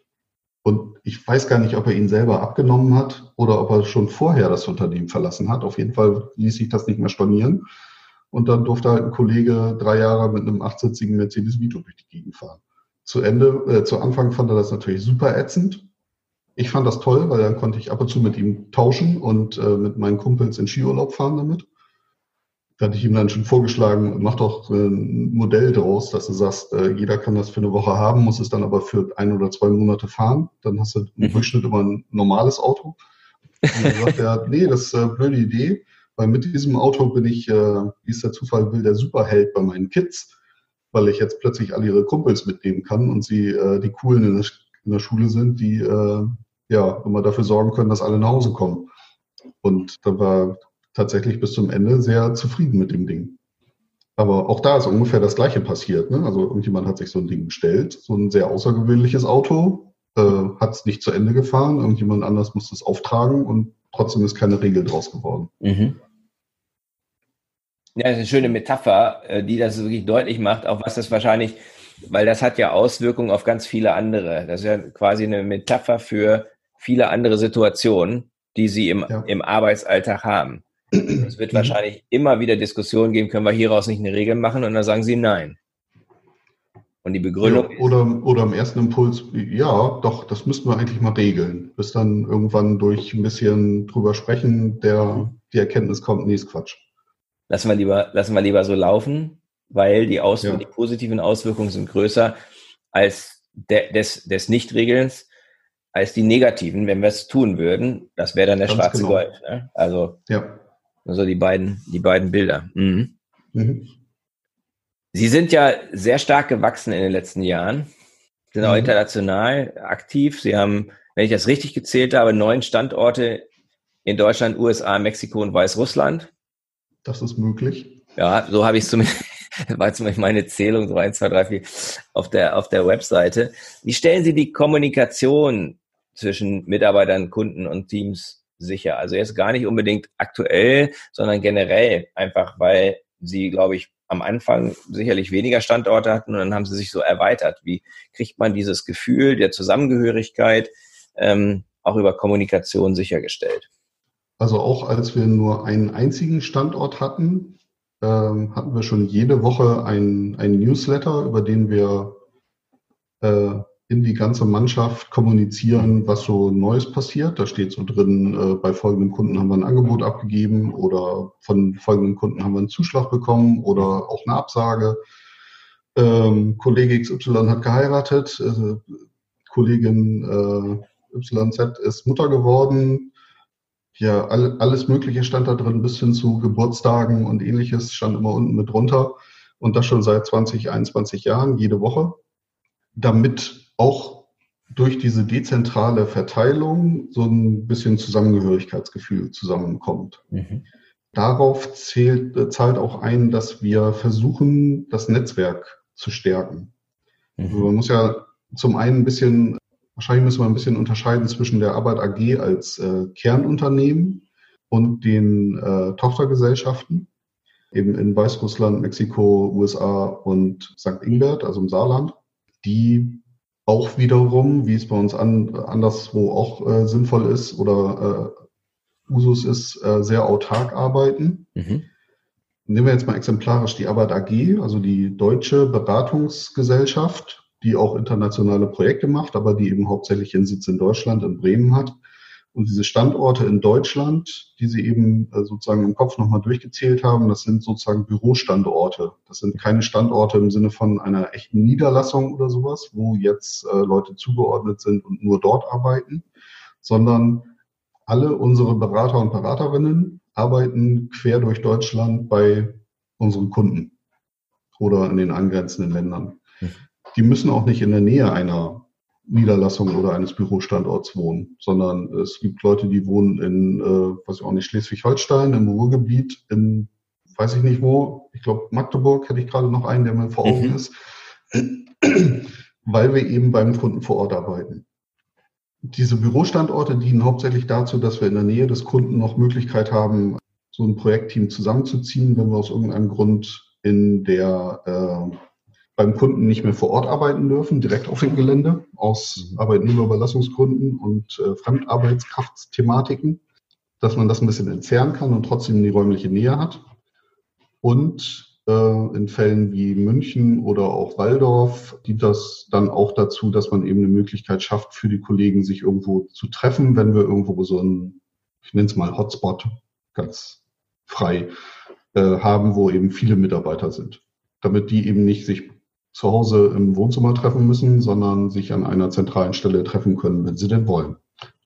Und ich weiß gar nicht, ob er ihn selber abgenommen hat oder ob er schon vorher das Unternehmen verlassen hat. Auf jeden Fall ließ sich das nicht mehr stornieren. Und dann durfte halt ein Kollege drei Jahre mit einem achtsitzigen Mercedes Vito durch die Gegend fahren. Zu Ende, äh, zu Anfang fand er das natürlich super ätzend, ich fand das toll, weil dann konnte ich ab und zu mit ihm tauschen und äh, mit meinen Kumpels in Skiurlaub fahren damit. Da hatte ich ihm dann schon vorgeschlagen, mach doch ein Modell draus, dass du sagst, äh, jeder kann das für eine Woche haben, muss es dann aber für ein oder zwei Monate fahren. Dann hast du im mhm. Durchschnitt immer ein normales Auto. Und dann sagt er, nee, das ist eine blöde Idee, weil mit diesem Auto bin ich, äh, wie es der Zufall will, der Superheld bei meinen Kids, weil ich jetzt plötzlich alle ihre Kumpels mitnehmen kann und sie äh, die Coolen in der, in der Schule sind, die äh, ja immer dafür sorgen können, dass alle nach Hause kommen. Und da war tatsächlich bis zum Ende sehr zufrieden mit dem Ding. Aber auch da ist ungefähr das Gleiche passiert. Ne? Also irgendjemand hat sich so ein Ding bestellt, so ein sehr außergewöhnliches Auto, äh, hat es nicht zu Ende gefahren, irgendjemand anders musste es auftragen und trotzdem ist keine Regel draus geworden. Mhm. Ja, das ist eine schöne Metapher, äh, die das wirklich deutlich macht, auch was das wahrscheinlich, weil das hat ja Auswirkungen auf ganz viele andere. Das ist ja quasi eine Metapher für viele andere Situationen, die sie im, ja. im Arbeitsalltag haben. Es wird mhm. wahrscheinlich immer wieder Diskussionen geben, können wir hieraus nicht eine Regel machen? Und dann sagen sie nein. Und die Begründung. Ja, oder, oder im ersten Impuls, ja, doch, das müssten wir eigentlich mal regeln. Bis dann irgendwann durch ein bisschen drüber sprechen, der die Erkenntnis kommt, nee, ist Quatsch. Lassen wir lieber, lassen wir lieber so laufen, weil die, Auswir ja. die positiven Auswirkungen sind größer als de des, des Nichtregelns, als die negativen, wenn wir es tun würden. Das wäre dann der Ganz schwarze genau. Gold. Ne? Also ja. Also die beiden, die beiden Bilder. Mhm. Mhm. Sie sind ja sehr stark gewachsen in den letzten Jahren, sind auch mhm. international aktiv. Sie haben, wenn ich das richtig gezählt habe, neun Standorte in Deutschland, USA, Mexiko und Weißrussland. Das ist möglich. Ja, so habe ich es zumindest, war zumindest meine Zählung, so eins, zwei, drei, vier, auf der, auf der Webseite. Wie stellen Sie die Kommunikation zwischen Mitarbeitern, Kunden und Teams sicher. Also jetzt gar nicht unbedingt aktuell, sondern generell einfach, weil sie, glaube ich, am Anfang sicherlich weniger Standorte hatten und dann haben sie sich so erweitert. Wie kriegt man dieses Gefühl der Zusammengehörigkeit ähm, auch über Kommunikation sichergestellt? Also auch als wir nur einen einzigen Standort hatten, ähm, hatten wir schon jede Woche ein, ein Newsletter, über den wir äh, in die ganze Mannschaft kommunizieren, was so Neues passiert. Da steht so drin, äh, bei folgendem Kunden haben wir ein Angebot abgegeben oder von folgendem Kunden haben wir einen Zuschlag bekommen oder auch eine Absage. Ähm, Kollege XY hat geheiratet, äh, Kollegin äh, YZ ist Mutter geworden. Ja, all, alles Mögliche stand da drin, bis hin zu Geburtstagen und ähnliches stand immer unten mit drunter. Und das schon seit 20, 21 Jahren, jede Woche damit auch durch diese dezentrale Verteilung so ein bisschen Zusammengehörigkeitsgefühl zusammenkommt. Mhm. Darauf zählt, äh, zahlt auch ein, dass wir versuchen, das Netzwerk zu stärken. Mhm. Also man muss ja zum einen ein bisschen, wahrscheinlich müssen wir ein bisschen unterscheiden zwischen der Arbeit AG als äh, Kernunternehmen und den äh, Tochtergesellschaften, eben in Weißrussland, Mexiko, USA und St. Ingbert, also im Saarland, die auch wiederum, wie es bei uns an, anderswo auch äh, sinnvoll ist oder äh, Usus ist, äh, sehr autark arbeiten. Mhm. Nehmen wir jetzt mal exemplarisch die Arbeit AG, also die deutsche Beratungsgesellschaft, die auch internationale Projekte macht, aber die eben hauptsächlich ihren Sitz in Deutschland, in Bremen hat. Und diese Standorte in Deutschland, die Sie eben äh, sozusagen im Kopf nochmal durchgezählt haben, das sind sozusagen Bürostandorte. Das sind keine Standorte im Sinne von einer echten Niederlassung oder sowas, wo jetzt äh, Leute zugeordnet sind und nur dort arbeiten, sondern alle unsere Berater und Beraterinnen arbeiten quer durch Deutschland bei unseren Kunden oder in den angrenzenden Ländern. Die müssen auch nicht in der Nähe einer Niederlassung oder eines Bürostandorts wohnen, sondern es gibt Leute, die wohnen in, äh, weiß ich auch nicht, Schleswig-Holstein, im Ruhrgebiet, in, weiß ich nicht wo, ich glaube Magdeburg hätte ich gerade noch einen, der mir vor Augen mhm. ist, weil wir eben beim Kunden vor Ort arbeiten. Diese Bürostandorte dienen hauptsächlich dazu, dass wir in der Nähe des Kunden noch Möglichkeit haben, so ein Projektteam zusammenzuziehen, wenn wir aus irgendeinem Grund in der äh, beim Kunden nicht mehr vor Ort arbeiten dürfen, direkt auf dem Gelände, aus mhm. Arbeitnehmerüberlassungsgründen und äh, Fremdarbeitskraftsthematiken, dass man das ein bisschen entfernen kann und trotzdem die räumliche Nähe hat. Und äh, in Fällen wie München oder auch Waldorf dient das dann auch dazu, dass man eben eine Möglichkeit schafft, für die Kollegen sich irgendwo zu treffen, wenn wir irgendwo so ein, ich nenne es mal Hotspot, ganz frei äh, haben, wo eben viele Mitarbeiter sind. Damit die eben nicht sich zu Hause im Wohnzimmer treffen müssen, sondern sich an einer zentralen Stelle treffen können, wenn sie denn wollen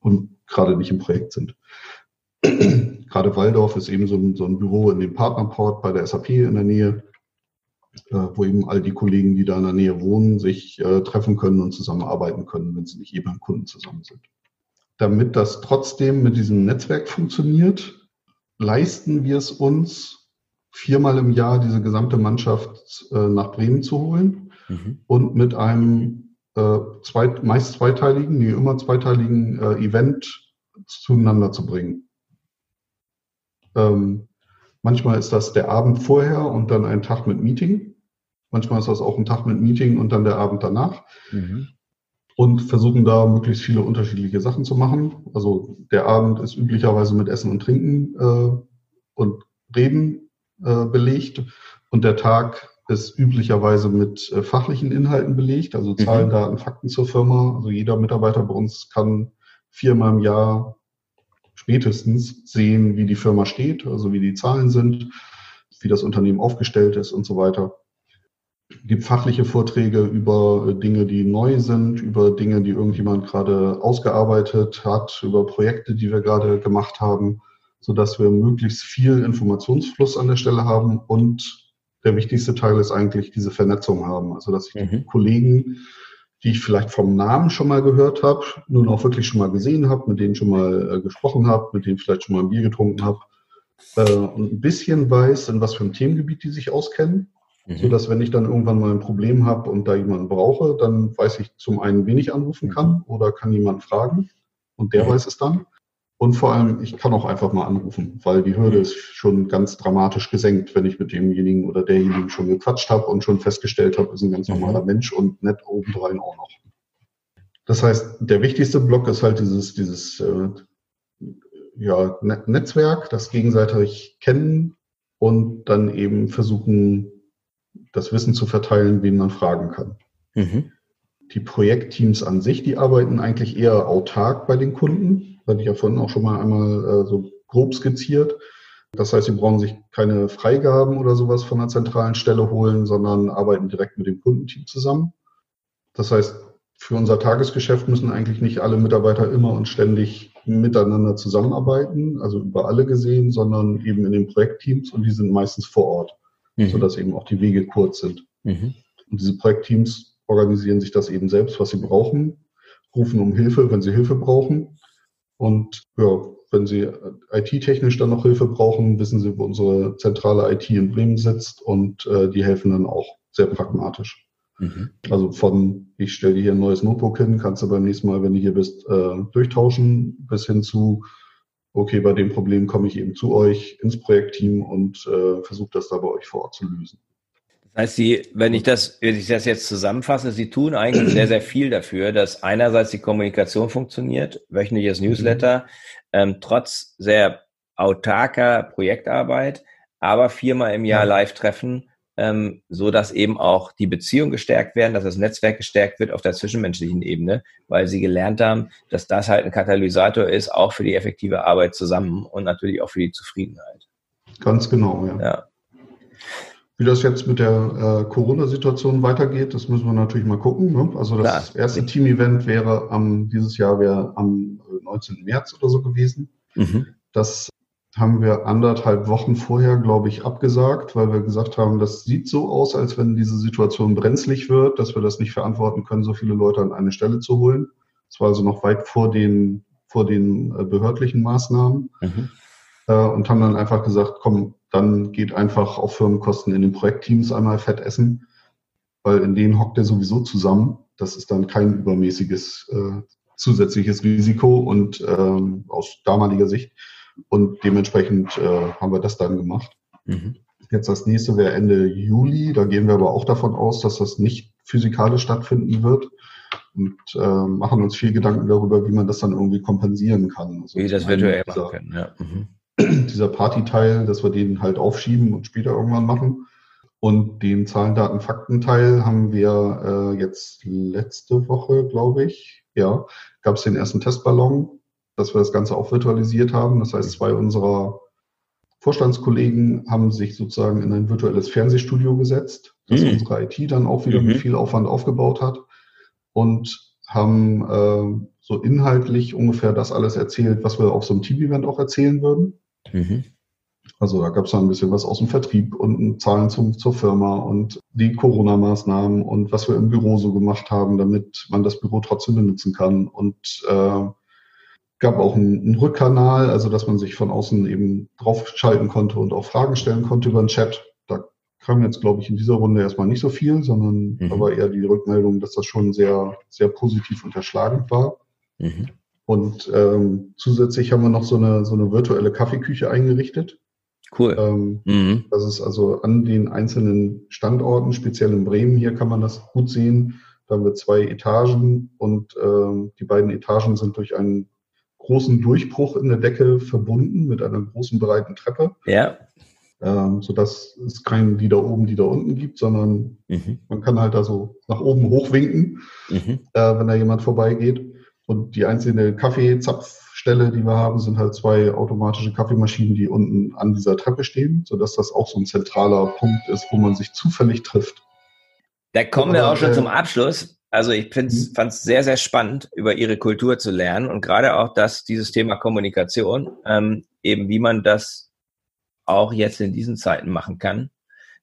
und gerade nicht im Projekt sind. gerade Waldorf ist eben so ein, so ein, Büro in dem Partnerport bei der SAP in der Nähe, äh, wo eben all die Kollegen, die da in der Nähe wohnen, sich äh, treffen können und zusammenarbeiten können, wenn sie nicht eh beim Kunden zusammen sind. Damit das trotzdem mit diesem Netzwerk funktioniert, leisten wir es uns, viermal im Jahr diese gesamte Mannschaft äh, nach Bremen zu holen mhm. und mit einem äh, zweit, meist zweiteiligen, nee, immer zweiteiligen äh, Event zueinander zu bringen. Ähm, manchmal ist das der Abend vorher und dann ein Tag mit Meeting. Manchmal ist das auch ein Tag mit Meeting und dann der Abend danach. Mhm. Und versuchen da möglichst viele unterschiedliche Sachen zu machen. Also der Abend ist üblicherweise mit Essen und Trinken äh, und Reden äh, belegt und der Tag ist üblicherweise mit äh, fachlichen Inhalten belegt, also Zahlen, mhm. Daten, Fakten zur Firma. Also jeder Mitarbeiter bei uns kann viermal im Jahr spätestens sehen, wie die Firma steht, also wie die Zahlen sind, wie das Unternehmen aufgestellt ist und so weiter. Es gibt fachliche Vorträge über äh, Dinge, die neu sind, über Dinge, die irgendjemand gerade ausgearbeitet hat, über Projekte, die wir gerade gemacht haben so dass wir möglichst viel Informationsfluss an der Stelle haben und der wichtigste Teil ist eigentlich diese Vernetzung haben. Also dass ich mhm. die Kollegen, die ich vielleicht vom Namen schon mal gehört habe, nun auch wirklich schon mal gesehen habe, mit denen schon mal äh, gesprochen habe, mit denen vielleicht schon mal ein Bier getrunken habe äh, und ein bisschen weiß, in was für einem Themengebiet die sich auskennen. Mhm. So dass wenn ich dann irgendwann mal ein Problem habe und da jemanden brauche, dann weiß ich zum einen, wen ich anrufen mhm. kann oder kann jemand fragen und der mhm. weiß es dann. Und vor allem, ich kann auch einfach mal anrufen, weil die Hürde ist schon ganz dramatisch gesenkt, wenn ich mit demjenigen oder derjenigen schon gequatscht habe und schon festgestellt habe, ist ein ganz mhm. normaler Mensch und nett obendrein auch noch. Das heißt, der wichtigste Block ist halt dieses, dieses äh, ja, Netzwerk, das gegenseitig kennen und dann eben versuchen, das Wissen zu verteilen, wen man fragen kann. Mhm. Die Projektteams an sich, die arbeiten eigentlich eher autark bei den Kunden hatte ich ja vorhin auch schon mal einmal äh, so grob skizziert. Das heißt, sie brauchen sich keine Freigaben oder sowas von einer zentralen Stelle holen, sondern arbeiten direkt mit dem Kundenteam zusammen. Das heißt, für unser Tagesgeschäft müssen eigentlich nicht alle Mitarbeiter immer und ständig miteinander zusammenarbeiten, also über alle gesehen, sondern eben in den Projektteams und die sind meistens vor Ort, mhm. sodass eben auch die Wege kurz sind. Mhm. Und diese Projektteams organisieren sich das eben selbst, was sie brauchen, rufen um Hilfe, wenn sie Hilfe brauchen und ja, wenn Sie IT-technisch dann noch Hilfe brauchen, wissen Sie, wo unsere zentrale IT in Bremen sitzt und äh, die helfen dann auch sehr pragmatisch. Mhm. Also von, ich stelle dir hier ein neues Notebook hin, kannst du beim nächsten Mal, wenn du hier bist, äh, durchtauschen, bis hin zu, okay, bei dem Problem komme ich eben zu euch ins Projektteam und äh, versuche das da bei euch vor Ort zu lösen. Das heißt, Sie, wenn ich das, wenn ich das jetzt zusammenfasse, Sie tun eigentlich sehr, sehr viel dafür, dass einerseits die Kommunikation funktioniert, wöchentliches mhm. Newsletter, ähm, trotz sehr autarker Projektarbeit, aber viermal im Jahr Live-Treffen, ähm, so dass eben auch die Beziehung gestärkt werden, dass das Netzwerk gestärkt wird auf der zwischenmenschlichen Ebene, weil sie gelernt haben, dass das halt ein Katalysator ist, auch für die effektive Arbeit zusammen und natürlich auch für die Zufriedenheit. Ganz genau, ja. ja. Wie das jetzt mit der äh, Corona-Situation weitergeht, das müssen wir natürlich mal gucken. Ne? Also das Klar. erste Team-Event wäre am, dieses Jahr wäre am 19. Äh, März oder so gewesen. Mhm. Das haben wir anderthalb Wochen vorher, glaube ich, abgesagt, weil wir gesagt haben, das sieht so aus, als wenn diese Situation brenzlig wird, dass wir das nicht verantworten können, so viele Leute an eine Stelle zu holen. Das war also noch weit vor den, vor den äh, behördlichen Maßnahmen. Mhm. Äh, und haben dann einfach gesagt, komm, dann geht einfach auf Firmenkosten in den Projektteams einmal fett essen, weil in denen hockt er sowieso zusammen. Das ist dann kein übermäßiges äh, zusätzliches Risiko und ähm, aus damaliger Sicht. Und dementsprechend äh, haben wir das dann gemacht. Mhm. Jetzt das nächste wäre Ende Juli. Da gehen wir aber auch davon aus, dass das nicht physikalisch stattfinden wird und äh, machen uns viel Gedanken darüber, wie man das dann irgendwie kompensieren kann. Also wie das virtuell machen können, ja. Mhm dieser Partyteil, dass wir den halt aufschieben und später irgendwann machen. Und den Zahlen, Daten, Fakten-Teil haben wir äh, jetzt letzte Woche, glaube ich, ja, gab es den ersten Testballon, dass wir das Ganze auch virtualisiert haben. Das heißt, zwei unserer Vorstandskollegen haben sich sozusagen in ein virtuelles Fernsehstudio gesetzt, das mhm. unsere IT dann auch wieder mhm. mit viel Aufwand aufgebaut hat und haben äh, so inhaltlich ungefähr das alles erzählt, was wir auf so einem Team-Event auch erzählen würden. Mhm. Also da gab es dann ein bisschen was aus dem Vertrieb und Zahlen zum, zur Firma und die Corona-Maßnahmen und was wir im Büro so gemacht haben, damit man das Büro trotzdem benutzen kann. Und äh, gab auch einen, einen Rückkanal, also dass man sich von außen eben draufschalten konnte und auch Fragen stellen konnte über den Chat. Da kam jetzt, glaube ich, in dieser Runde erstmal nicht so viel, sondern mhm. war eher die Rückmeldung, dass das schon sehr, sehr positiv unterschlagend war. Mhm. Und ähm, zusätzlich haben wir noch so eine, so eine virtuelle Kaffeeküche eingerichtet. Cool. Ähm, mhm. Das ist also an den einzelnen Standorten, speziell in Bremen, hier kann man das gut sehen. Da haben wir zwei Etagen und ähm, die beiden Etagen sind durch einen großen Durchbruch in der Decke verbunden mit einer großen breiten Treppe. Ja. Ähm, sodass es keinen die da oben, die da unten gibt, sondern mhm. man kann halt da so nach oben hochwinken, mhm. äh, wenn da jemand vorbeigeht. Und die einzelne Kaffeezapfstelle, die wir haben, sind halt zwei automatische Kaffeemaschinen, die unten an dieser Treppe stehen, sodass das auch so ein zentraler Punkt ist, wo man sich zufällig trifft. Da kommen wir auch schon äh, zum Abschluss. Also ich fand es mhm. sehr, sehr spannend, über ihre Kultur zu lernen und gerade auch das, dieses Thema Kommunikation, ähm, eben wie man das auch jetzt in diesen Zeiten machen kann,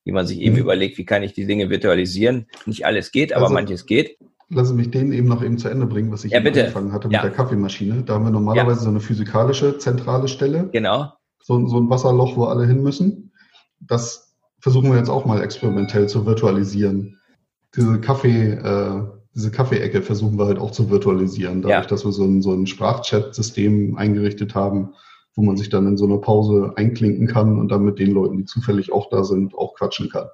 wie man sich eben mhm. überlegt, wie kann ich die Dinge virtualisieren. Nicht alles geht, aber also, manches geht. Lassen Sie mich den eben noch eben zu Ende bringen, was ich ja, angefangen hatte mit ja. der Kaffeemaschine. Da haben wir normalerweise ja. so eine physikalische zentrale Stelle. Genau. So, so ein Wasserloch, wo alle hin müssen. Das versuchen wir jetzt auch mal experimentell zu virtualisieren. Diese Kaffee, äh, diese Kaffeeecke versuchen wir halt auch zu virtualisieren, dadurch, ja. dass wir so ein, so ein Sprachchat-System eingerichtet haben, wo man sich dann in so einer Pause einklinken kann und dann mit den Leuten, die zufällig auch da sind, auch quatschen kann.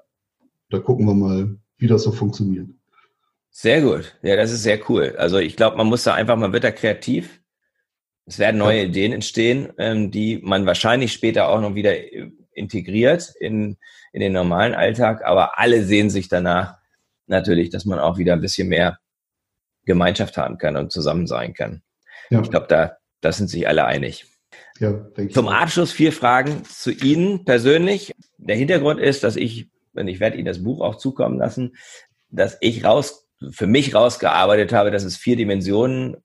Da gucken wir mal, wie das so funktioniert. Sehr gut. Ja, das ist sehr cool. Also ich glaube, man muss da einfach, man wird da kreativ. Es werden neue ja. Ideen entstehen, ähm, die man wahrscheinlich später auch noch wieder äh, integriert in, in den normalen Alltag. Aber alle sehen sich danach natürlich, dass man auch wieder ein bisschen mehr Gemeinschaft haben kann und zusammen sein kann. Ja. Ich glaube, da, da sind sich alle einig. Ja, Zum Abschluss vier Fragen zu Ihnen persönlich. Der Hintergrund ist, dass ich, und ich werde Ihnen das Buch auch zukommen lassen, dass ich raus für mich rausgearbeitet habe, dass es vier Dimensionen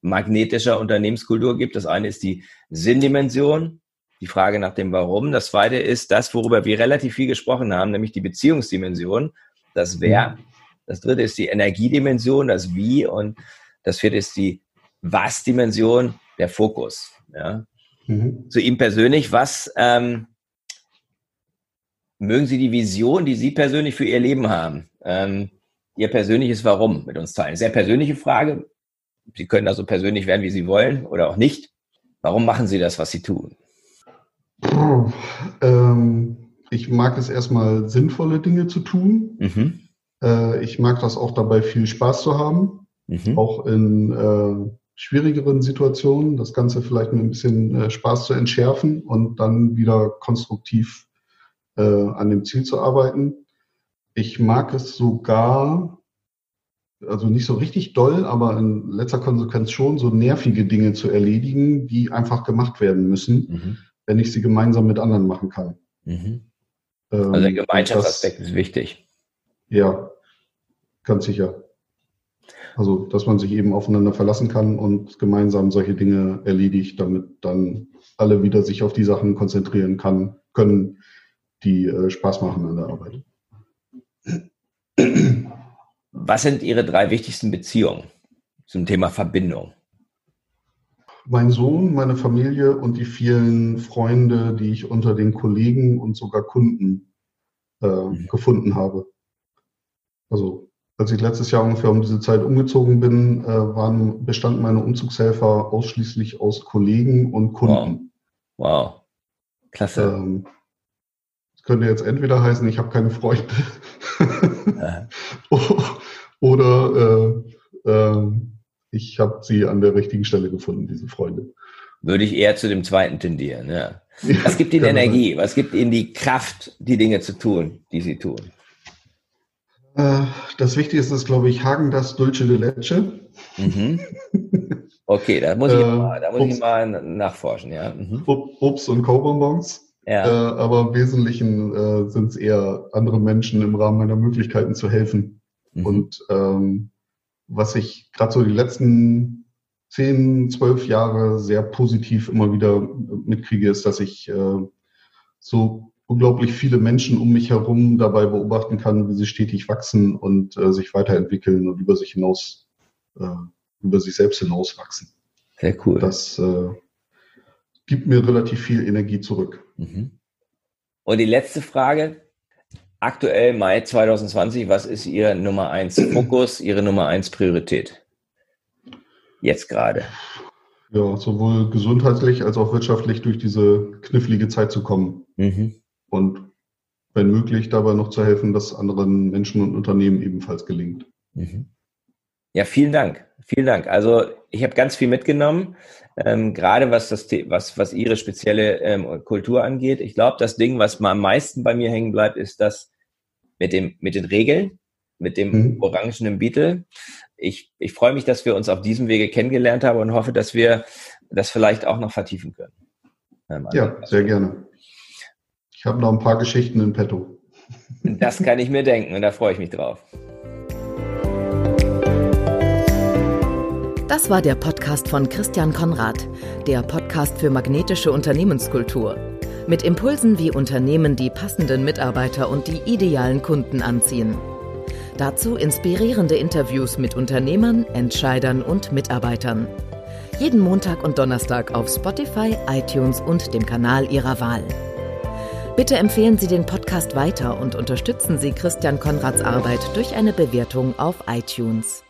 magnetischer Unternehmenskultur gibt. Das eine ist die Sinndimension, die Frage nach dem Warum. Das zweite ist das, worüber wir relativ viel gesprochen haben, nämlich die Beziehungsdimension, das Wer. Mhm. Das dritte ist die Energiedimension, das Wie. Und das vierte ist die Was-Dimension, der Fokus. Ja. Mhm. Zu ihm persönlich, was ähm, mögen Sie die Vision, die Sie persönlich für Ihr Leben haben? Ähm, Ihr persönliches Warum mit uns teilen. Sehr persönliche Frage. Sie können also persönlich werden, wie Sie wollen oder auch nicht. Warum machen Sie das, was Sie tun? Ähm, ich mag es erstmal, sinnvolle Dinge zu tun. Mhm. Äh, ich mag das auch dabei, viel Spaß zu haben. Mhm. Auch in äh, schwierigeren Situationen, das Ganze vielleicht mit ein bisschen äh, Spaß zu entschärfen und dann wieder konstruktiv äh, an dem Ziel zu arbeiten. Ich mag es sogar, also nicht so richtig doll, aber in letzter Konsequenz schon, so nervige Dinge zu erledigen, die einfach gemacht werden müssen, mhm. wenn ich sie gemeinsam mit anderen machen kann. Mhm. Ähm, also der Gemeinschaftsaspekt ist wichtig. Ja, ganz sicher. Also, dass man sich eben aufeinander verlassen kann und gemeinsam solche Dinge erledigt, damit dann alle wieder sich auf die Sachen konzentrieren kann, können, die äh, Spaß machen an der Arbeit. Was sind Ihre drei wichtigsten Beziehungen zum Thema Verbindung? Mein Sohn, meine Familie und die vielen Freunde, die ich unter den Kollegen und sogar Kunden äh, mhm. gefunden habe. Also als ich letztes Jahr ungefähr um diese Zeit umgezogen bin, äh, waren, bestanden meine Umzugshelfer ausschließlich aus Kollegen und Kunden. Wow. wow. Klasse. Ähm, könnte jetzt entweder heißen, ich habe keine Freunde oder äh, äh, ich habe sie an der richtigen Stelle gefunden, diese Freunde. Würde ich eher zu dem zweiten tendieren, ja. Was gibt Ihnen Energie? Was gibt Ihnen die Kraft, die Dinge zu tun, die Sie tun? Äh, das Wichtigste ist, glaube ich, Hagen das Dulce de Leche. Mhm. Okay, da muss, ich, äh, mal, da muss Obst, ich mal nachforschen. Ja. Mhm. Obst und Co-Bonbons. Ja. Äh, aber im Wesentlichen äh, sind es eher andere Menschen im Rahmen meiner Möglichkeiten zu helfen. Mhm. Und ähm, was ich gerade so die letzten zehn, zwölf Jahre sehr positiv immer wieder mitkriege, ist, dass ich äh, so unglaublich viele Menschen um mich herum dabei beobachten kann, wie sie stetig wachsen und äh, sich weiterentwickeln und über sich hinaus, äh, über sich selbst hinauswachsen. Sehr cool. Das äh, gibt mir relativ viel Energie zurück. Mhm. Und die letzte Frage. Aktuell Mai 2020, was ist Ihr Nummer eins Fokus, Ihre Nummer eins Priorität? Jetzt gerade. Ja, sowohl gesundheitlich als auch wirtschaftlich durch diese knifflige Zeit zu kommen. Mhm. Und wenn möglich, dabei noch zu helfen, dass anderen Menschen und Unternehmen ebenfalls gelingt. Mhm. Ja, vielen Dank. Vielen Dank. Also ich habe ganz viel mitgenommen, ähm, gerade was das was was Ihre spezielle ähm, Kultur angeht. Ich glaube, das Ding, was mal am meisten bei mir hängen bleibt, ist das mit dem mit den Regeln, mit dem mhm. orangenen Beetle. Ich, ich freue mich, dass wir uns auf diesem Wege kennengelernt haben und hoffe, dass wir das vielleicht auch noch vertiefen können. Ähm, ja, sehr gerne. Ich habe noch ein paar Geschichten in petto. Das kann ich mir denken und da freue ich mich drauf. Das war der Podcast von Christian Konrad, der Podcast für magnetische Unternehmenskultur. Mit Impulsen, wie Unternehmen die passenden Mitarbeiter und die idealen Kunden anziehen. Dazu inspirierende Interviews mit Unternehmern, Entscheidern und Mitarbeitern. Jeden Montag und Donnerstag auf Spotify, iTunes und dem Kanal Ihrer Wahl. Bitte empfehlen Sie den Podcast weiter und unterstützen Sie Christian Konrads Arbeit durch eine Bewertung auf iTunes.